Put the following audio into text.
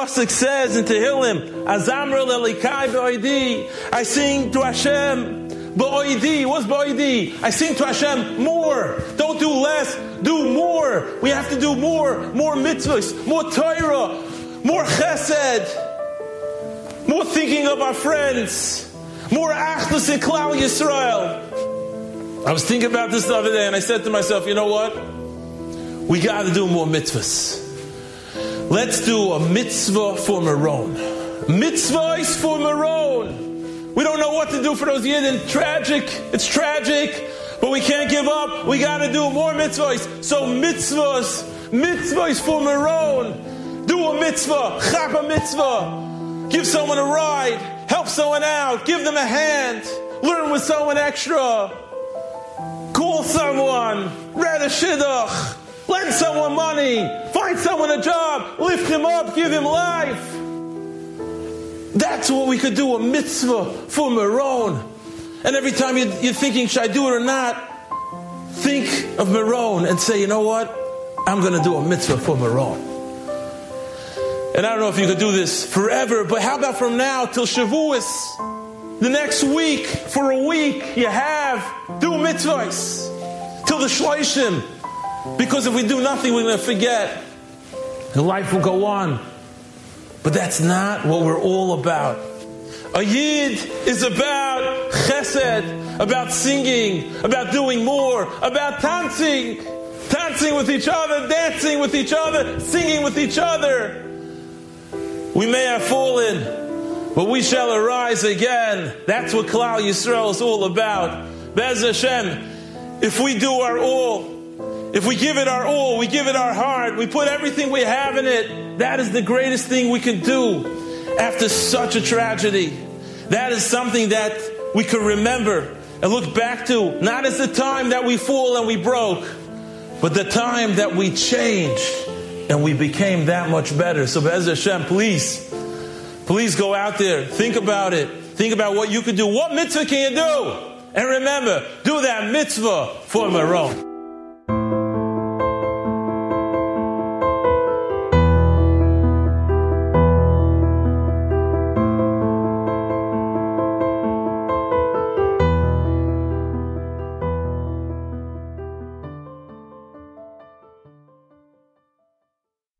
pasuk says in Tehillim, Azamr lelikai ba'idi. I sing to Hashem ba'idi. What's ba'idi? I sing to Hashem more. Don't do less. Do more. We have to do more. More mitzvahs. More Torah. More chesed. More thinking of our friends. More achdus in Klal Yisrael. I was thinking about this the other day and I said to myself, you know what? We got to do more mitzvahs. Let's do a mitzvah for Meron. Mitzvah is for Meron. We don't know what to do for those Yidden. Tragic. It's tragic. But we can't give up. We got to do more mitzvahs. So mitzvahs. Mitzvahs for Meron. Do a mitzvah. Chap a mitzvah. Give someone a ride. Help someone out. Give them a hand. Learn with someone extra. Call someone. Read a shidduch. Him up. Give him life. That's what we could do a mitzvah for Meron. And every time you're, thinking, should I do it or not? Think of Meron and say, you know what? I'm going to do a mitzvah for Meron. And I don't know if you could do this forever, but how about from now till Shavuos? The next week, for a week, you have do mitzvahs till the Shloishim. Because if we do nothing, we're going to forget. And life will go on. But that's not what we're all about. A Yid is about chesed, about singing, about doing more, about dancing, dancing with each other, dancing with each other, singing with each other. We may have fallen, but we shall arise again. That's what Klal Yisrael is all about. Bez Hashem, if we do our all, if we give it our all, we give it our heart, we put everything we have in it, that is the greatest thing we can do after such a tragedy. That is something that we can remember and look back to, not as the time that we fall and we broke, but the time that we changed and we became that much better. So, Bez Hashem, please, please go out there, think about it, think about what you could do. What mitzvah can you do? And remember, do that mitzvah for Meron.